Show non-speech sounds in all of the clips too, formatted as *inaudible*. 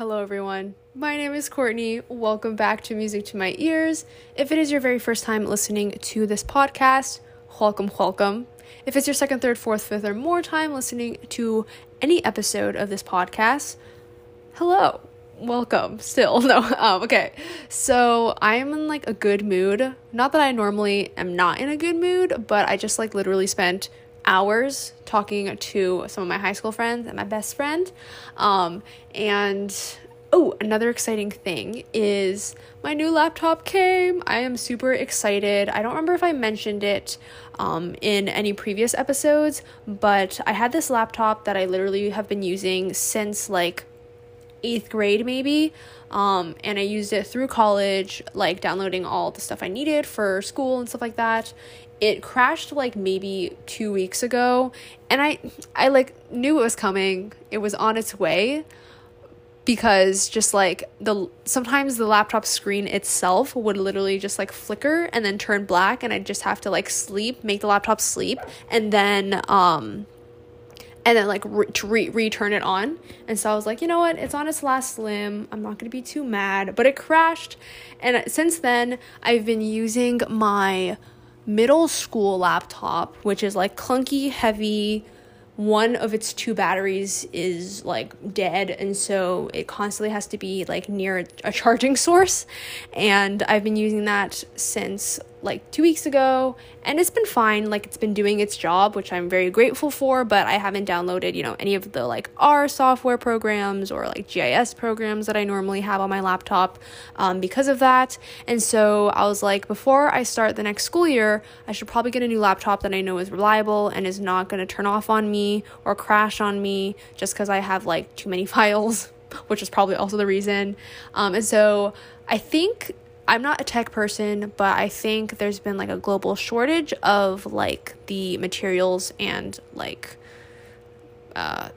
hello everyone. My name is Courtney. Welcome back to Music to My Ears. If it is your very first time listening to this podcast, welcome, welcome. If it's your second, third, fourth, fifth, or more time listening to any episode of this podcast, hello, welcome. Still, *laughs* no, um, okay. So I'm in like a good mood. Not that I normally am not in a good mood, but I just like literally spent hours talking to some of my high school friends and my best friend. Um, and oh, another exciting thing is my new laptop came. I am super excited. I don't remember if I mentioned it um, in any previous episodes, but I had this laptop that I literally have been using since like eighth grade, maybe. Um, and I used it through college, like downloading all the stuff I needed for school and stuff like that it crashed like maybe two weeks ago and i i like knew it was coming. It was on its way because just like the sometimes the laptop screen itself would literally just like flicker and then turn black and i'd just have to like sleep make the laptop sleep and then um and then like re- re- return it on. And so i was like you know what? It's on its last limb. I'm not to be too mad. But it crashed and since then i've been using my middle school laptop, which is like clunky, heavy. One of its two batteries is like dead, and so it constantly has to be like near a charging *laughs* source. And I've been using that since like two weeks ago and it's been fine like it's been doing its job which i'm very grateful for but i haven't downloaded you know any of the like r software programs or like gis programs that i normally have on my laptop um, because of that. And so i was like before i start the next school year i should probably get a new laptop that i know is reliable and is not going to turn off on me or crash on me just because i have like too many *laughs* files which is probably also the reason. Um, and so i think I'm not a tech person, but I think there's been like a global shortage of like the materials and like uh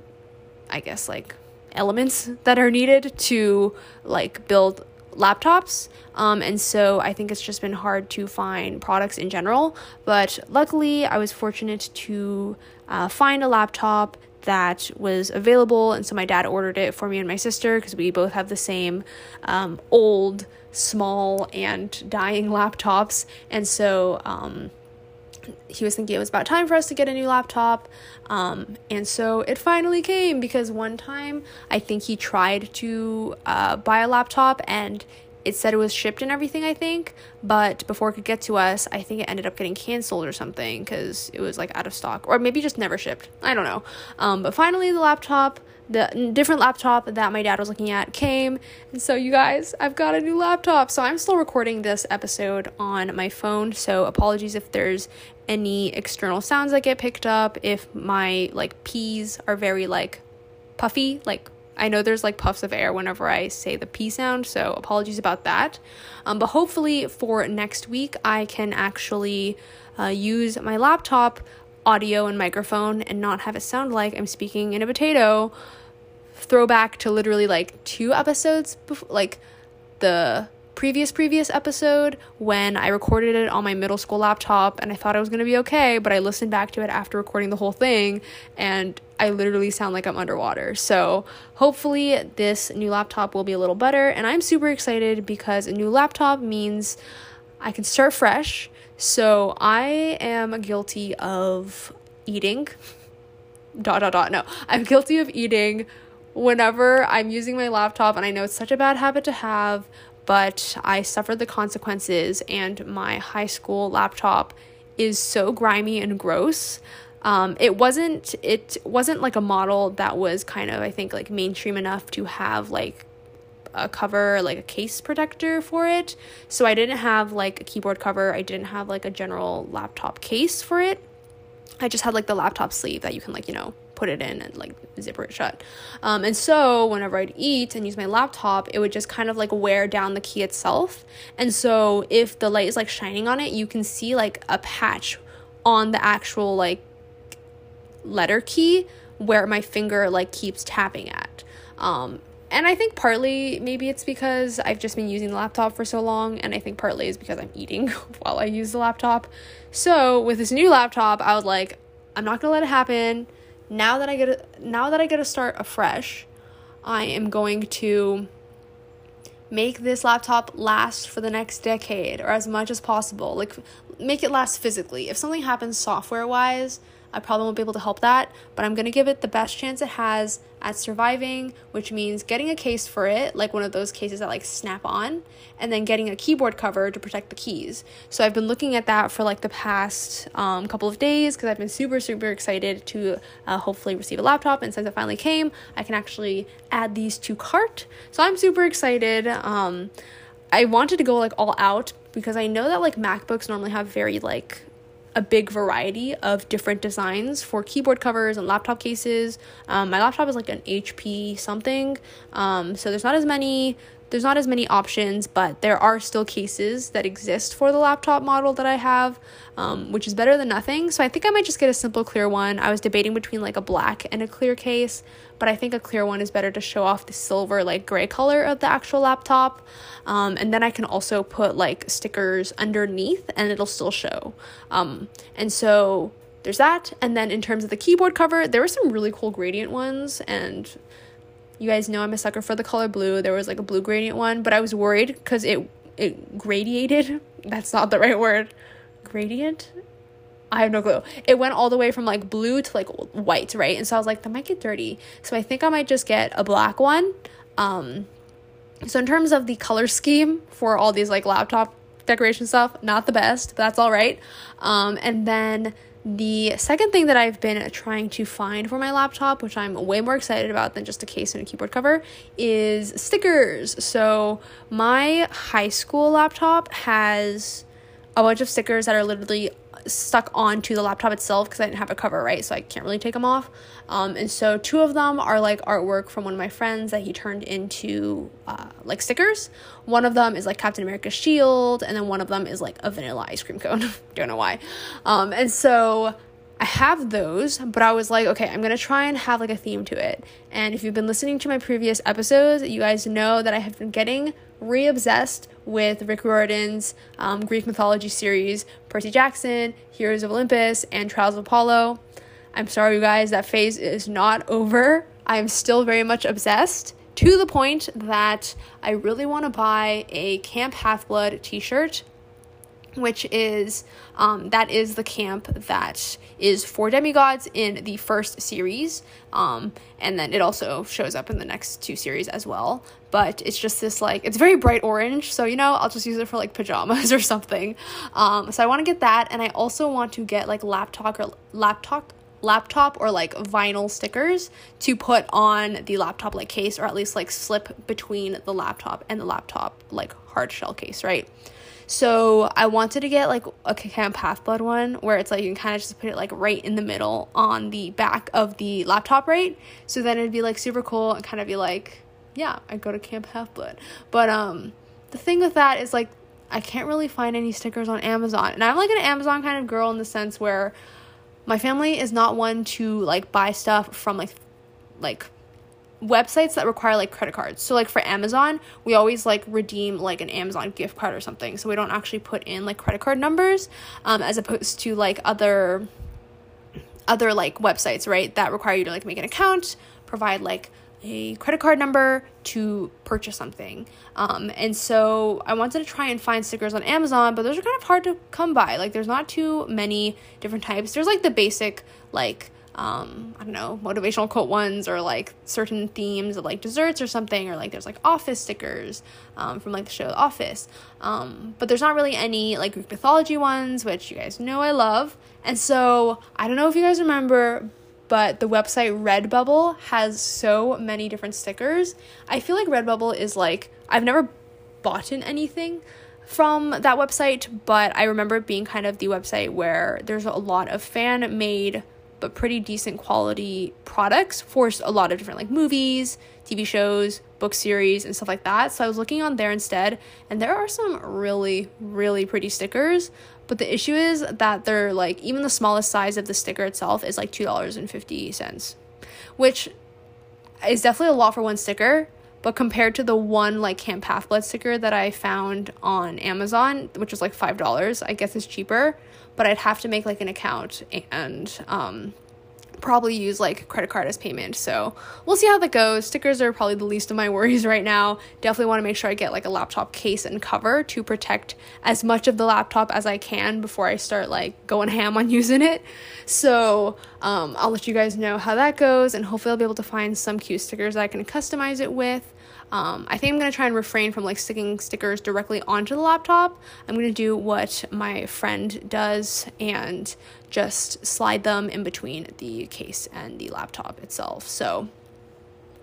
I guess like elements that are needed to like build laptops. Um, and so I think it's just been hard to find products in general. But luckily, I was fortunate to uh, find a laptop that was available. And so my dad ordered it for me and my sister because we both have the same um, old small and dying laptops. And so um, he was thinking it was about time for us to get a new laptop. Um, and so it finally came because one time I think he tried to uh, buy a laptop and it said it was shipped and everything, I think, but before it could get to us, I think it ended up getting canceled or something because it was like out of stock, or maybe just never shipped. I don't know. Um, but finally, the laptop the different laptop that my dad was looking at came. And so, you guys, I've got a new laptop. So, I'm still recording this episode on my phone. So, apologies if there's any external sounds that get picked up, if my like P's are very like puffy, like I know there's like puffs of air whenever I say the P sound, so apologies about that. Um, but hopefully for next week, I can actually uh, use my laptop audio and microphone and not have it sound like I'm speaking in a potato. Throwback to literally like two episodes, before, like the previous previous episode when I recorded it on my middle school laptop and I thought I was going to be okay, but I listened back to it after recording the whole thing and I literally sound like I'm underwater. So, hopefully this new laptop will be a little better and I'm super excited because a new laptop means I can start fresh so I am guilty of eating. *laughs* dot dot dot. No, I'm guilty of eating whenever I'm using my laptop, and I know it's such a bad habit to have, but I suffered the consequences, and my high school laptop is so grimy and gross. Um, it wasn't it wasn't like a model that was kind of I think like mainstream enough to have like a cover, like a case protector for it. So I didn't have like a keyboard cover, I didn't have like a general laptop case for it. I just had like the laptop sleeve that you can like, you know, put it in and like zipper it shut. Um, and so whenever I'd eat and use my laptop, it would just kind of like wear down the key itself. And so if the light is like shining on it, you can see like a patch on the actual like letter key where my finger like keeps tapping at. Um, and I think partly maybe it's because I've just been using the laptop for so long, and I think partly is because I'm eating *laughs* while I use the laptop. So with this new laptop, I was like, I'm not gonna let it happen. Now that I get to, now that I get to start afresh, I am going to make this laptop last for the next decade or as much as possible. Like, make it last physically. If something happens software wise, I probably won't be able to help that, but I'm gonna give it the best chance it has at surviving, which means getting a case for it, like one of those cases that like snap on, and then getting a keyboard cover to protect the keys. So I've been looking at that for like the past um, couple of days because I've been super, super excited to uh, hopefully receive a laptop. And since it finally came, I can actually add these to cart. So I'm super excited. Um, I wanted to go like all out because I know that like MacBooks normally have very like a big variety of different designs for keyboard covers and laptop cases. Um, my laptop is like an HP something, um, so there's not as many there's not as many options, but there are still cases that exist for the laptop model that I have, um, which is better than nothing. So I think I might just get a simple clear one. I was debating between like a black and a clear case, but I think a clear one is better to show off the silver, like gray color of the actual laptop. Um, and then I can also put like stickers underneath and it'll still show. Um, and so there's that. And then in terms of the keyboard cover, there were some really cool gradient ones and you guys know I'm a sucker for the color blue. There was like a blue gradient one, but I was worried because it it gradiated. *laughs* That's not the right word. Gradient? I have no clue. It went all the way from like blue to like white, right? And so I was like, that might get dirty. So I think I might just get a black one. Um, so in terms of the color scheme for all these like laptop decoration stuff, not the best, but that's all right. Um, and then the second thing that I've been trying to find for my laptop, which I'm way more excited about than just a case and a keyboard cover, is stickers. So, my high school laptop has a bunch of stickers that are literally stuck onto the laptop itself because I didn't have a cover, right? So I can't really take them off. Um, and so two of them are like artwork from one of my friends that he turned into uh, like stickers. One of them is like Captain America's shield, and then one of them is like a vanilla ice cream cone. *laughs* Don't know why. Um, and so I have those, but I was like, okay, I'm gonna try and have like a theme to it. And if you've been listening to my previous episodes, you guys know that I have been getting re obsessed with Rick Riordan's um, Greek mythology series, Percy Jackson, Heroes of Olympus, and Trials of Apollo. I'm sorry, you guys, that phase is not *laughs* over. I am still very much obsessed to the point that I really want to buy a Camp Half Blood t shirt which is um, that is the camp that is for demigods in the first series. Um, and then it also shows up in the next two series as well. But it's just this like it's very bright orange. So you know i'll just use it for like pajamas *laughs* or something. Um, so i want to get that. And i also want to get like laptop or laptop laptop or like vinyl stickers to put on the laptop like case or at least like slip between the laptop and the laptop like hard shell case right so I wanted to get like a Camp Half Blood one where it's like you can kind of just put it like right in the middle on the back of the laptop, right? So then it'd be like super cool and kind of be like, yeah, I go to Camp Half Blood. But um, the thing with that is like I can't really find any stickers on Amazon, and I'm like an Amazon kind of girl in the sense where my family is not one to like buy stuff from like like websites that require like credit cards. So like for Amazon, we always like redeem like an Amazon gift card or something. So we don't actually put in like credit card numbers um as opposed to like other other like websites, right? That require you to like make an account, provide like a credit card number to purchase something. Um, and so I wanted to try and find stickers on Amazon, but those are kind of hard to come by. Like, there's not too many different types. There's like the basic, like, um, I don't know, motivational quote ones or like certain themes of like desserts or something, or like there's like office stickers um, from like the show Office. Um, but there's not really any like Greek mythology ones, which you guys know I love. And so I don't know if you guys remember, but the website Redbubble has so many different stickers. I feel like Redbubble is like, I've never bought in anything from that website, but I remember it being kind of the website where there's a lot of fan made but pretty decent quality products for a lot of different like movies, TV shows, book series, and stuff like that. So I was looking on there instead, and there are some really, really pretty stickers. But the issue is that they're like, even the smallest size of the sticker itself is like $2.50, which is definitely a lot for one sticker. But compared to the one like Camp Blood sticker that I found on Amazon, which was like $5, I guess it's cheaper but I'd have to make like an account and um, probably use like credit card as payment. So we'll see how that goes. Stickers are probably the least of my *laughs* worries right now. Definitely want to make sure I get like a laptop case and cover to protect as much of the laptop as I can before I start like going ham on *laughs* using it. So um, I'll let you guys know how that goes and hopefully I'll be able to find some cute stickers that I can customize it with. Um, I think I'm gonna try and refrain from like sticking stickers directly onto the laptop. I'm gonna do what my friend does and just slide them in between the case and the laptop itself. So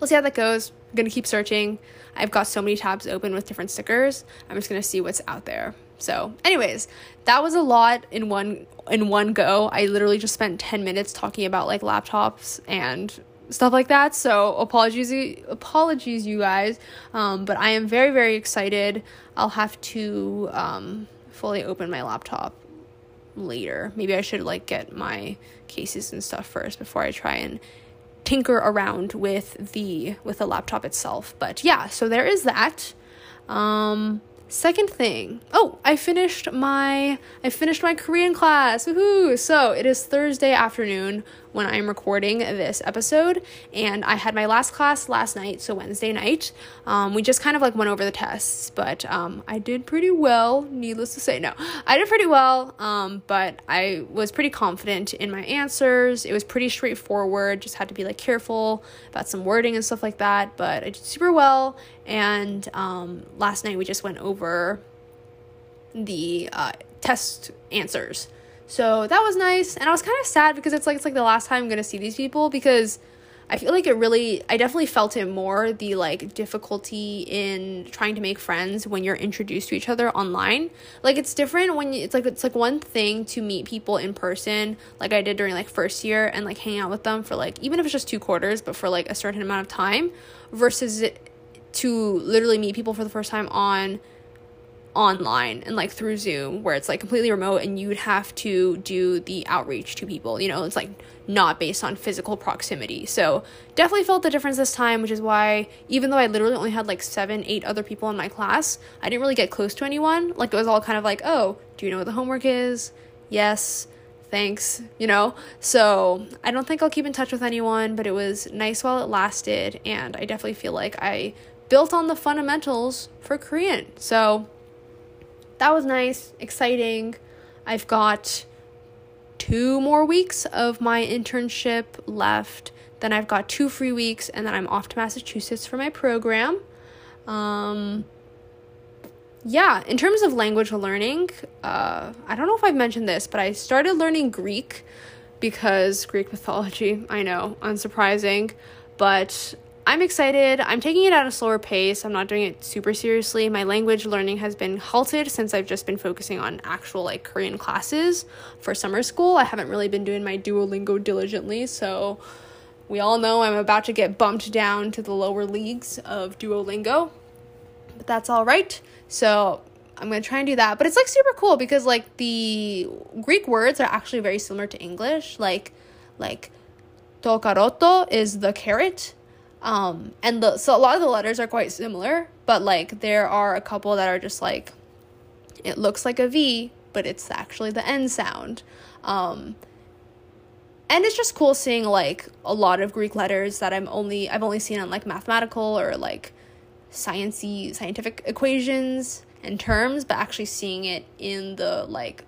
we'll see how that goes. I'm gonna keep searching. I've got so many tabs open with different stickers. I'm just gonna see what's out there. So, anyways, that was a lot in one in one go. I literally just spent 10 minutes talking about like laptops and stuff like that. So apologies, apologies, you guys. Um, but I am very, very excited. I'll have to um, fully open my laptop later. Maybe I should like get my cases and stuff first before I try and tinker around with the with the laptop itself. But yeah, so there is that. Um, Second thing, oh, I finished my I finished my Korean class. Woohoo! So it is Thursday afternoon when I'm recording this episode, and I had my last class last night, so Wednesday night. Um, we just kind of like went over the tests, but um, I did pretty well. Needless to say, no, I did pretty well. Um, but I was pretty confident in my answers. It was pretty straightforward. Just had to be like careful about some wording and stuff like that. But I did super well. And um, last night we just went over the uh, test answers. So that was nice. And I was kind of sad because it's like it's like the last time I'm gonna see these people because I feel like it really I definitely felt it more the like difficulty in trying to make friends when you're introduced to each other online. Like it's different when you, it's like it's like one thing to meet people in person like I did during like first year and like hang out with them for like even if it's just two quarters but for like a certain amount of time versus to literally meet people for the first time on online and like through Zoom where it's like completely remote and you'd have to do the outreach to people. You know, it's like not based on physical proximity. So definitely felt the difference this time, which is why even though I literally only had like seven, eight other people in my class, I didn't really get close to anyone. Like it was all kind of like, oh, do you know what the homework is? Yes. Thanks, you know? So I don't think I'll keep in touch with anyone, but it was nice while it lasted, and I definitely feel like I built on the fundamentals for Korean. So that was nice, exciting. I've got two more weeks of my internship left. Then I've got two free weeks, and then I'm off to Massachusetts for my program. Um, yeah, in terms of language learning, uh, I don't know if I've mentioned this, but I started learning Greek because Greek mythology, I know, unsurprising, but I'm excited. I'm taking it at a slower pace. I'm not doing it super seriously. My language learning has been halted since I've just been focusing on actual like Korean classes for summer school. I haven't really been doing my Duolingo diligently, so we all know I'm about to get bumped down to the lower leagues of Duolingo. But that's all right. So, I'm to try and do that. But it's like super cool because like the Greek words are actually very similar to English. Like like to karoto is the carrot um, and the so a lot of the letters are quite similar, but like there are a couple that are just like it looks like a V, but it's actually the N sound. Um, and it's just cool seeing like a lot of Greek letters that I'm only I've only seen on like mathematical or like sciency scientific equations and terms, but actually seeing it in the like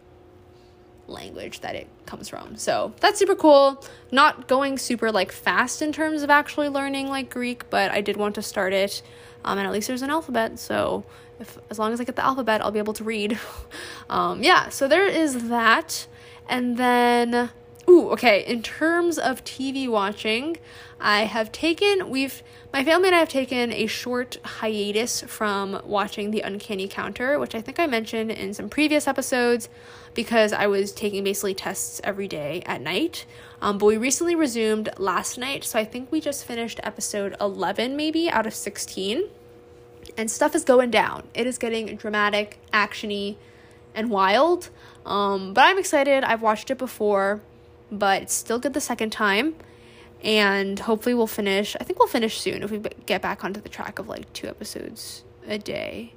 language that it comes from. So that's super cool. Not going super like fast in terms of actually learning like Greek, but I did want to start it. Um, and at least there's an alphabet, so if as long as I get the alphabet, I'll be able to read. *laughs* um, yeah, so there is that, and then ooh, okay. In terms of TV watching, I have taken we've my family and I have taken a short hiatus from watching The Uncanny Counter, which I think I mentioned in some previous episodes because I was taking basically tests every day at night. Um, but we recently resumed last night, so I think we just finished episode 11 maybe out of 16. And stuff is going down. It is getting dramatic, actiony, and wild. Um, but I'm excited. I've watched it before, but it's still good the second time. And hopefully we'll finish. I think we'll finish soon if we get back onto the track of like two episodes a day.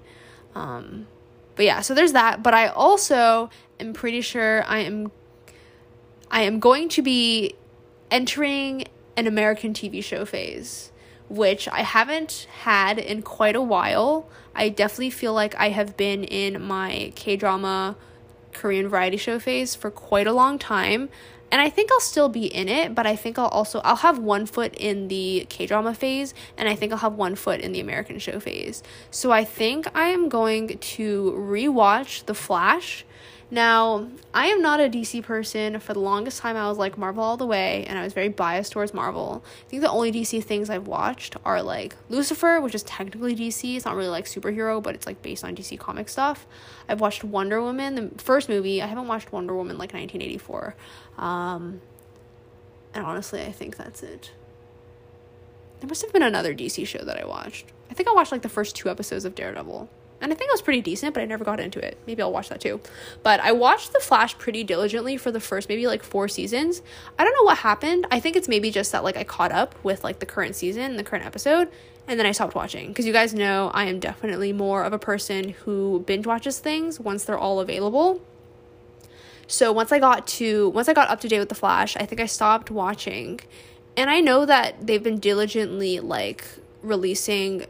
Um, but yeah, so there's that. But I also am pretty sure I am I am going to be entering an American TV show phase, which I haven't had in quite a while. I definitely feel like I have been in my K drama Korean variety show phase for quite a long time. And I think I'll still be in it, but I think I'll also I'll have one foot in the K-drama phase and I think I'll have one foot in the American show phase. So I think I am going to rewatch The Flash now, I am not a DC person. For the longest time, I was like Marvel all the way, and I was very biased towards Marvel. I think the only DC things I've watched are like Lucifer, which is technically DC. It's not really like superhero, but it's like based on DC comic stuff. I've watched Wonder Woman, the first movie. I haven't watched Wonder Woman like 1984. Um, and honestly, I think that's it. There must have been another DC show that I watched. I think I watched like the first two episodes of Daredevil and I think it was pretty decent, but I never got into it. Maybe I'll watch that too. But I watched The Flash pretty diligently for the first maybe like four seasons. I don't know what happened. I think it's maybe just that like I caught up with like the current season, the current episode, and then I stopped watching. Because you guys know I am definitely more of a person who binge watches things once they're all available. So once I got to once I got up to date with The Flash, I think I stopped watching. And I know that they've been diligently like releasing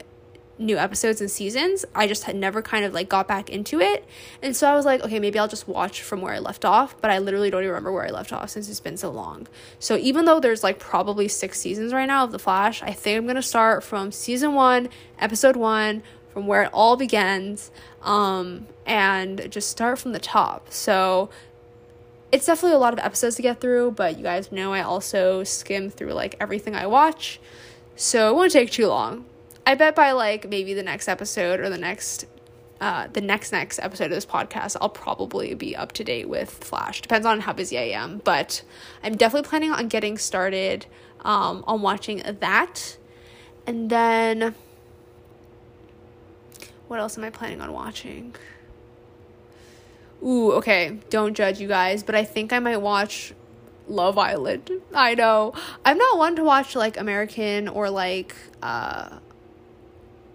new episodes and seasons. I just had never kind of like got back into it. And so I was like, okay, maybe I'll just watch from where I left off, but I literally don't even remember where I left off since it's been so long. So even though there's like probably 6 seasons right now of The Flash, I think I'm going to start from season 1, episode 1, from where it all begins, um and just start from the top. So it's definitely a lot of episodes to get through, but you guys know I also skim through like everything I watch. So it won't take too long. I bet by like maybe the next episode or the next uh, the next next episode of this podcast, I'll probably be up to date with Flash. Depends on how busy I am, but I'm definitely planning on getting started um, on watching that, and then what else am I planning on watching? Ooh, okay. Don't judge you guys, but I think I might watch Love Island. I know. I'm not one to watch like American or like uh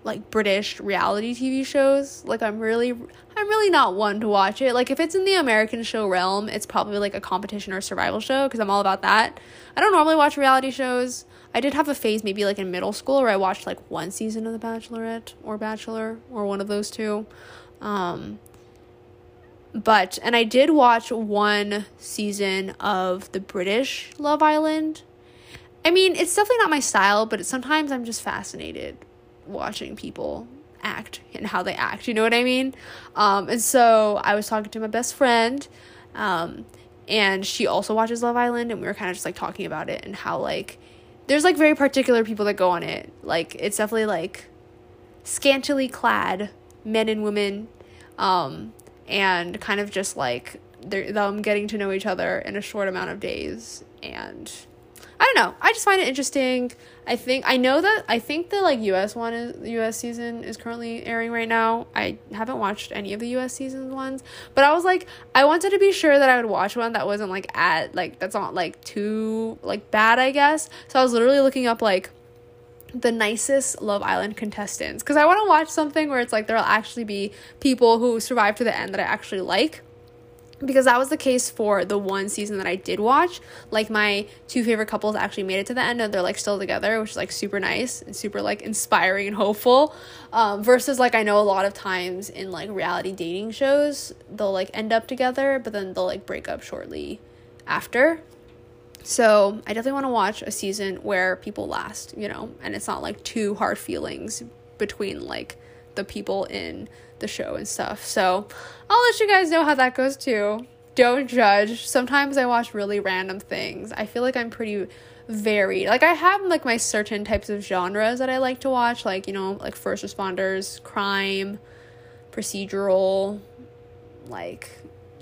like British reality TV shows. Like I'm really I'm really not one to watch it. Like if it's in the American show realm, it's probably like a competition or survival show because I'm all about that. I don't normally watch reality shows. I did have a phase maybe like in middle school where I watched like one season of The Bachelorette or Bachelor or one of those two. Um but and I did watch one season of the British Love Island. I mean, it's definitely not my style, but sometimes I'm just fascinated watching people act and how they act. You know what I mean? Um, and so I was talking to my best friend, um, and she also watches Love Island, and we were kind of just like talking about it and how like there's like very particular people that go on it. Like it's definitely like scantily clad men and women, um, and kind of just like them getting to know each other in a short amount of days and I don't know. I just find it interesting. I think I know that I think the like US one is the US season is currently airing right now. I haven't watched any of the US season ones, but I was like I wanted to be sure that I would watch one that wasn't like at like that's not like too like bad, I guess. So I was literally looking up like the nicest Love Island contestants because I want to watch something where it's like there'll actually be people who survive to the end that I actually like because that was the case for the one season that I did watch. Like my two favorite couples actually made it to the end and they're like still together, which is like super nice and super like inspiring and hopeful. Um, versus like I know a lot of times in like reality dating shows, they'll like end up together, but then they'll like break up shortly after. So I definitely want to watch a season where people last, you know, and it's not like too hard feelings between like the people in the show and stuff. So I'll let you guys know how that goes too. Don't judge. Sometimes I watch really random things. I feel like I'm pretty varied. Like I have like my certain types of genres that I like to watch, like, you know, like first responders, crime, procedural, like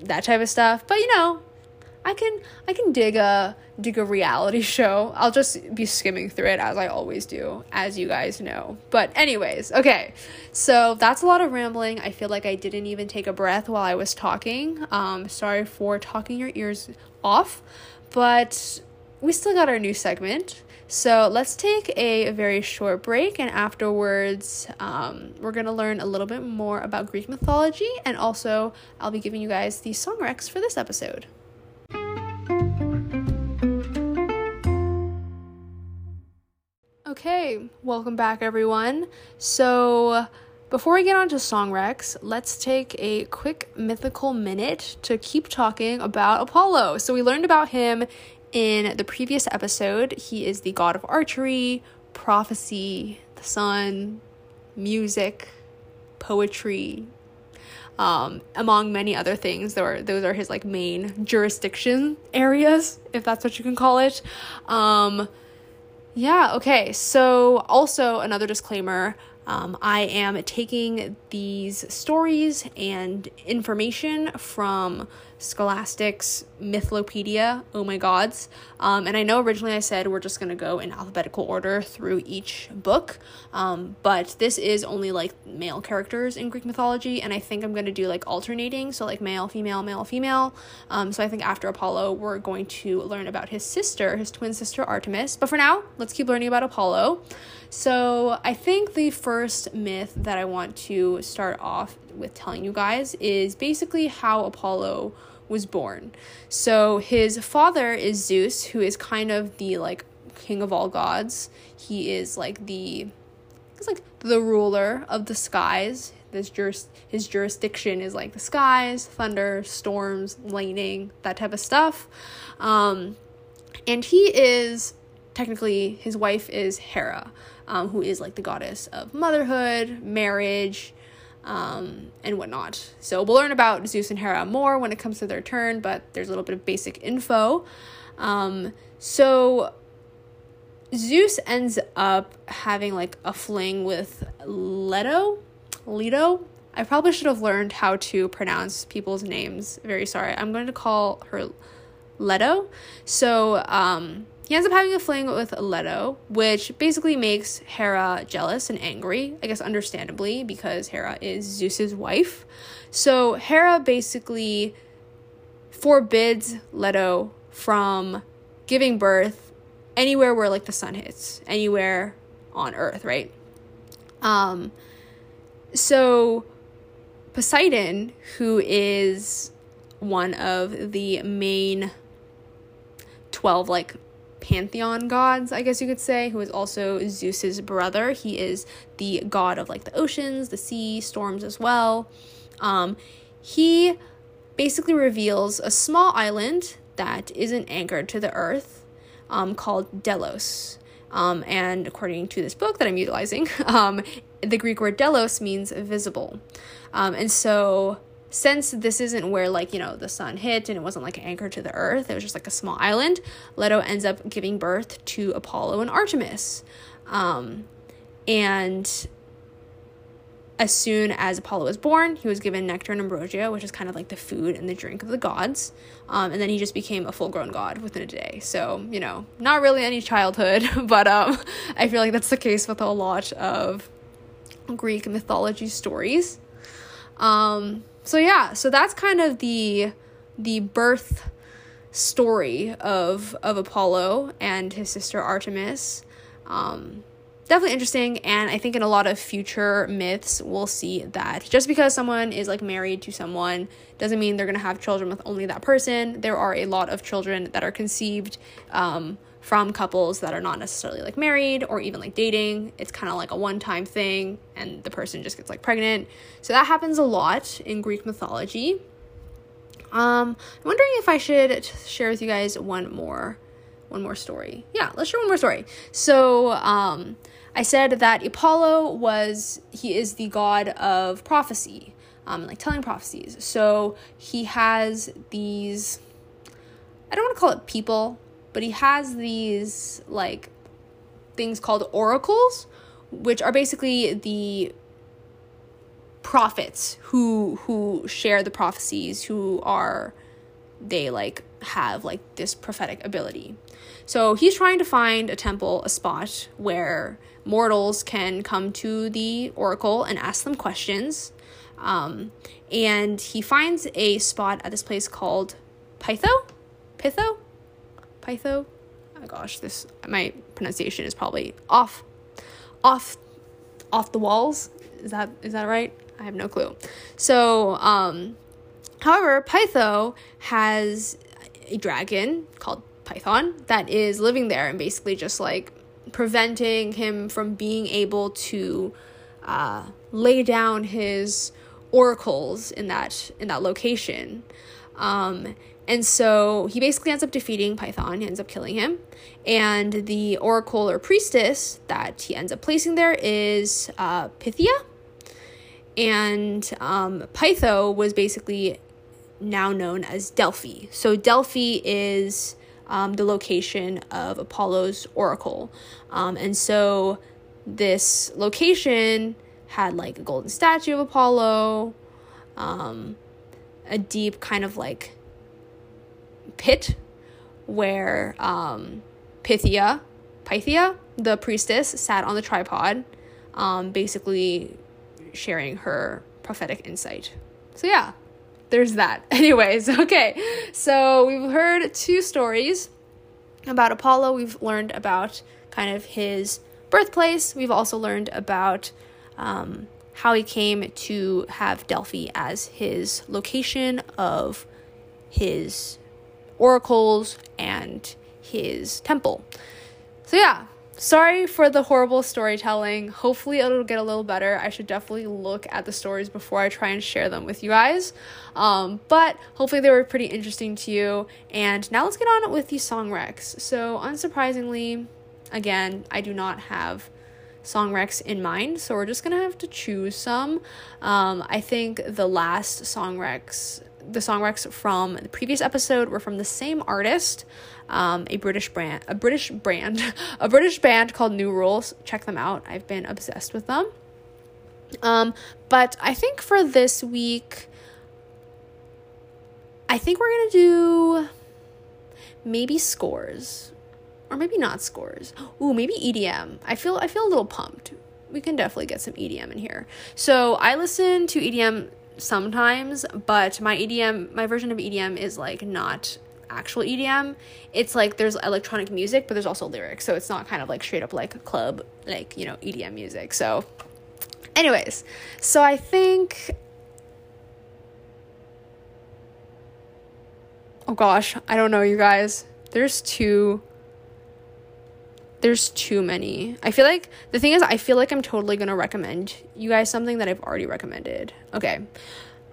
that type of stuff. But you know, I can I can dig a dig a reality *laughs* show. I'll just be skimming through it as I always do, as you guys know. But anyways, okay. So that's a lot of rambling. I feel like I didn't even take a breath while I was talking. Um sorry for talking your ears off, but we still got our new segment. So let's take a very short break, and afterwards, um, we're gonna learn a little bit more about Greek mythology, and also I'll be giving you guys the song recs for this episode. Okay, welcome back, everyone. So, before we get on to song recs, let's take a quick mythical minute to keep talking about Apollo. So, we learned about him in the previous episode. He is the god of archery, prophecy, the sun, music, poetry, um, among many other things. There those are his like main jurisdiction areas, if that's what you can call it. Um, yeah, okay. So, also another disclaimer um, I am taking these stories and information from Scholastic's Mythlopedia, Oh My Gods. Um, and I know originally I said we're just going to go in alphabetical order through each book, um, but this is only like male characters in Greek mythology, and I think I'm going to do like alternating, so like male, female, male, female. Um, so I think after Apollo, we're going to learn about his sister, his twin sister Artemis. But for now, let's keep learning about Apollo. So, I think the first myth that I want to start off with telling you guys is basically how Apollo was born. So, his father is Zeus, who is kind of the like king of all gods. He is like the he's like the ruler of the skies. This juris, his jurisdiction is like the skies, thunder, storms, lightning, that type of stuff. Um, and he is technically his wife is Hera um, who is like the goddess of motherhood, marriage, um, and whatnot. So we'll learn about Zeus and Hera more when it comes to their turn, but there's a little bit of basic info. Um, so Zeus ends up having like a fling with Leto. Leto. I probably should have learned how to pronounce people's names. Very sorry. I'm going to call her Leto. So, um, he ends up having a fling with Leto, which basically makes Hera jealous and angry, I guess understandably, because Hera is Zeus's wife. So Hera basically forbids Leto from giving birth anywhere where like the sun hits, anywhere on earth, right? Um so Poseidon, who is one of the main 12 like pantheon gods, I guess you could say, who is also Zeus's brother. He is the god of like the oceans, the sea, storms as well. Um, he basically reveals a small island that isn't anchored to the earth um, called Delos. Um, and according to this book that I'm utilizing, *laughs* um, the Greek word delos means visible. Um, and so since this isn't where like you know the sun hit and it wasn't like an anchor to the earth it was just like a small island leto ends up giving birth to apollo and artemis. Um, and as soon as apollo was born he was given nectar and ambrosia which is kind of like the food and the drink of the gods. Um, and then he just became a full-grown god within a day. So you know not really any childhood *laughs* but um, i feel like that's the case with a lot of greek mythology stories. Um, so yeah, so that's kind of the the birth story of of Apollo and his sister Artemis. Um, definitely interesting and i think in a lot of future myths we'll see that just because someone is like married to someone doesn't mean they're to have children with only that person there are a lot of children that are conceived um, from couples that are not necessarily like married or even like dating. It's kind of like a one time thing and the person just gets like pregnant. So that happens a lot in Greek mythology. Um, I'm wondering if I should share with you guys one more one more story. Yeah, let's share one more story. So, um, I said that Apollo was he is the god of prophecy, um, like telling prophecies. So he has these. I don't want to call it people but he has these like things called oracles, which are basically the prophets who who share the prophecies, who are they like have like this prophetic ability. So he's trying to find a temple, a spot where mortals can come to the oracle and ask them questions. Um, and he finds a spot at this place called Pytho. Pytho? Pytho. Oh gosh, this my pronunciation is probably off, off, off the walls. Is that is that right? I have no clue. So, um, however, Pytho has a dragon called Python that is living there and basically just like preventing him from being able to uh, lay down his oracles in that in that location. Um, and so he basically ends up defeating Python, he ends up killing him. And the oracle or priestess that he ends up placing there is uh, Pythia. And um, Pytho was basically now known as Delphi. So Delphi is um, the location of Apollo's oracle. Um, and so this location had like a golden statue of Apollo, um, a deep kind of like pit where um, Pythia, Pythia, the priestess, sat on the tripod, um, basically sharing her prophetic insight. So, yeah, there's that. *laughs* Anyways, okay, so we've heard two stories about Apollo. We've learned about kind of his birthplace. We've also learned about um, how he came to have Delphi as his location of his oracles and his temple. So, yeah, sorry for the horrible storytelling. Hopefully, it'll get a little better. I should definitely look at the stories before I try and share them with you guys. Um, but hopefully, they were pretty interesting to you. And now let's get on with the song recs. So, unsurprisingly, again, I do not have song recs in mind, so we're just gonna have to choose some. Um, I think the last song recs the song recs from the previous episode were from the same artist, um, a British brand, a British brand, *laughs* a British band called New Rules. Check them out. I've been obsessed with them. Um, but I think for this week, I think we're gonna do maybe scores, or maybe not scores. Ooh, maybe EDM. I feel I feel a little pumped. We can definitely get some EDM in here. So I listen to EDM sometimes, but my EDM, my version of EDM is like not actual EDM. It's like there's electronic music, but there's also lyrics. So it's not kind of like straight up like club, like, you know, EDM music. So, anyways, so I think. Oh gosh, I don't know, you guys. There's two there's too many. I feel like the thing is, I feel like I'm totally gonna recommend you guys something that I've already recommended. Okay.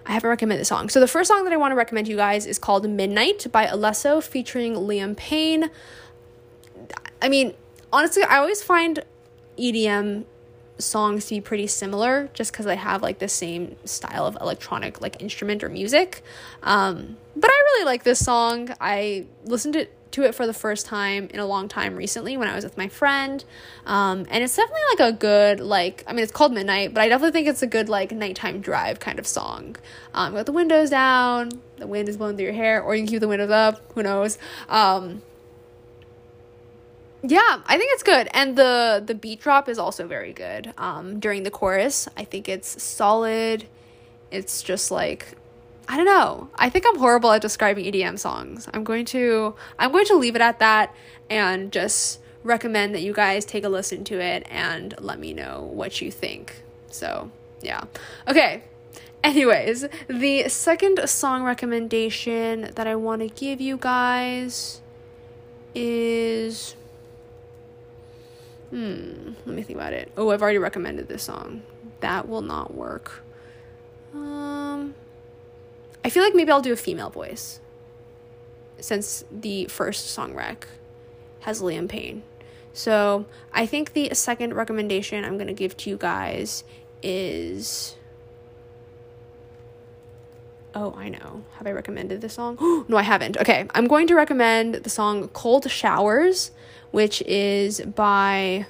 I haven't recommended the song. So the first song that I want to recommend you guys is called Midnight by Alesso featuring Liam Payne. I mean, honestly, I always find EDM songs to be pretty similar just because they have like the same style of electronic like instrument or music. Um, but I really like this song. I listened to to it for the first time in a long time recently when I was with my friend. Um, and it's definitely like a good, like, I mean, it's called Midnight, but I definitely think it's a good, like, nighttime drive kind of song. Um, got the windows down, the wind is blowing through your hair, or you can keep the windows up, who knows. Um, yeah, I think it's good, and the the beat drop is also very good. Um, during the chorus, I think it's solid. It's just like I don't know. I think I'm horrible at describing EDM songs. I'm going to I'm going to leave it at that and just recommend that you guys take a listen to it and let me know what you think. So, yeah. Okay. Anyways, the second song recommendation that I want to give you guys is hmm, let me think about it. Oh, I've already recommended this song. That will not work. Um I feel like maybe I'll do a female voice since the first song rec has Liam Payne. So I think the second recommendation I'm going to give to you guys is. Oh, I know. Have I recommended this song? *gasps* no, I haven't. Okay, I'm going to recommend the song Cold Showers, which is by.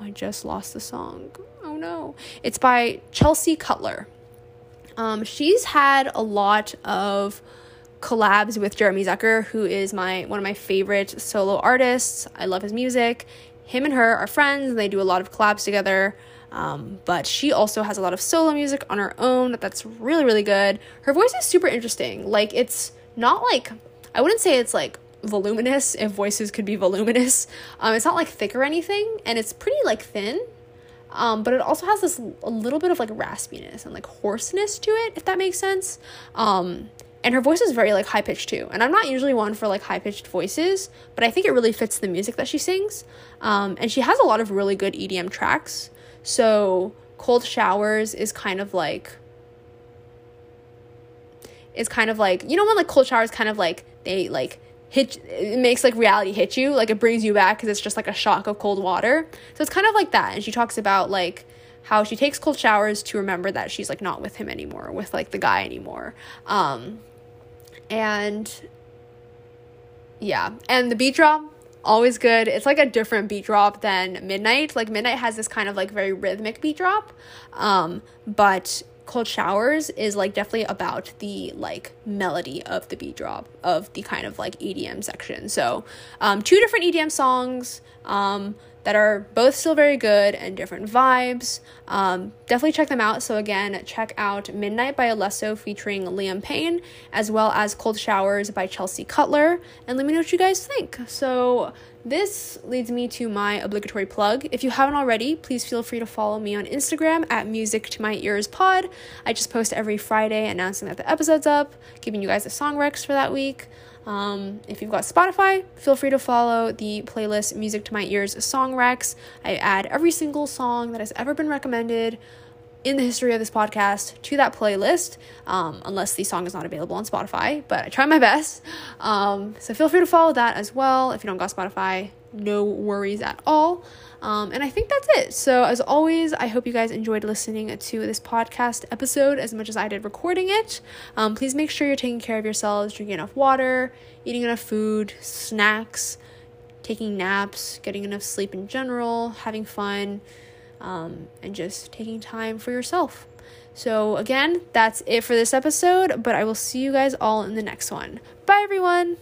I just lost the song. Oh no. It's by Chelsea Cutler. Um, she's had a lot of collabs with Jeremy Zucker, who is my one of my favorite solo artists. I love his music. Him and her are friends, and they do a lot of collabs together. Um, but she also has a lot of solo music on her own that's really, really good. Her voice is super interesting. Like, it's not like, I wouldn't say it's like voluminous if voices could be voluminous. Um, it's not like thick or anything, and it's pretty like thin. Um, but it also has this a little bit of like raspiness and like hoarseness to it, if that makes sense. Um, and her voice is very like high pitched too. And I'm not usually one for like high pitched voices, but I think it really fits the music that she sings. Um, and she has a lot of really good EDM tracks. So Cold Showers is kind of like is kind of like you know when like cold showers kind of like they like hit it makes like reality hit you like it brings you back because it's just like a shock of cold water. So it's kind of like that. And she talks about like how she takes cold showers to remember that she's like not with him anymore with like the guy anymore. Um and yeah. And the beat drop always good. It's like a different beat drop than midnight. Like midnight has this kind of like very rhythmic beat drop. Um but cold showers is like definitely about the like melody of the beat drop of the kind of like EDM section. So, um, two different EDM songs. Um, that are both still very good and different vibes. Um, definitely check them out. So, again, check out Midnight by Alesso featuring Liam Payne, as well as Cold Showers by Chelsea Cutler, and let me know what you guys think. So, this leads me to my obligatory plug. If you haven't already, please feel free to follow me on Instagram at Music to My Ears Pod. I just post every Friday announcing that the episode's up, giving you guys the song recs for that week. Um, if you've got Spotify, feel free to follow the playlist Music to My Ears Song Recs. I add every single song that has ever been recommended in the history of this podcast to that playlist, um, unless the song is not available on Spotify, but I try my best. Um, so feel free to follow that as well. If you don't got Spotify, no worries at all. Um, and I think that's it. So, as always, I hope you guys enjoyed listening to this podcast episode as much as I did recording it. Um, please make sure you're taking care of yourselves, drinking enough water, eating enough food, snacks, taking naps, getting enough sleep in general, having fun um, and just taking time for yourself. So, again, that's it for this episode, but I will see you guys all in the next one. Bye, everyone.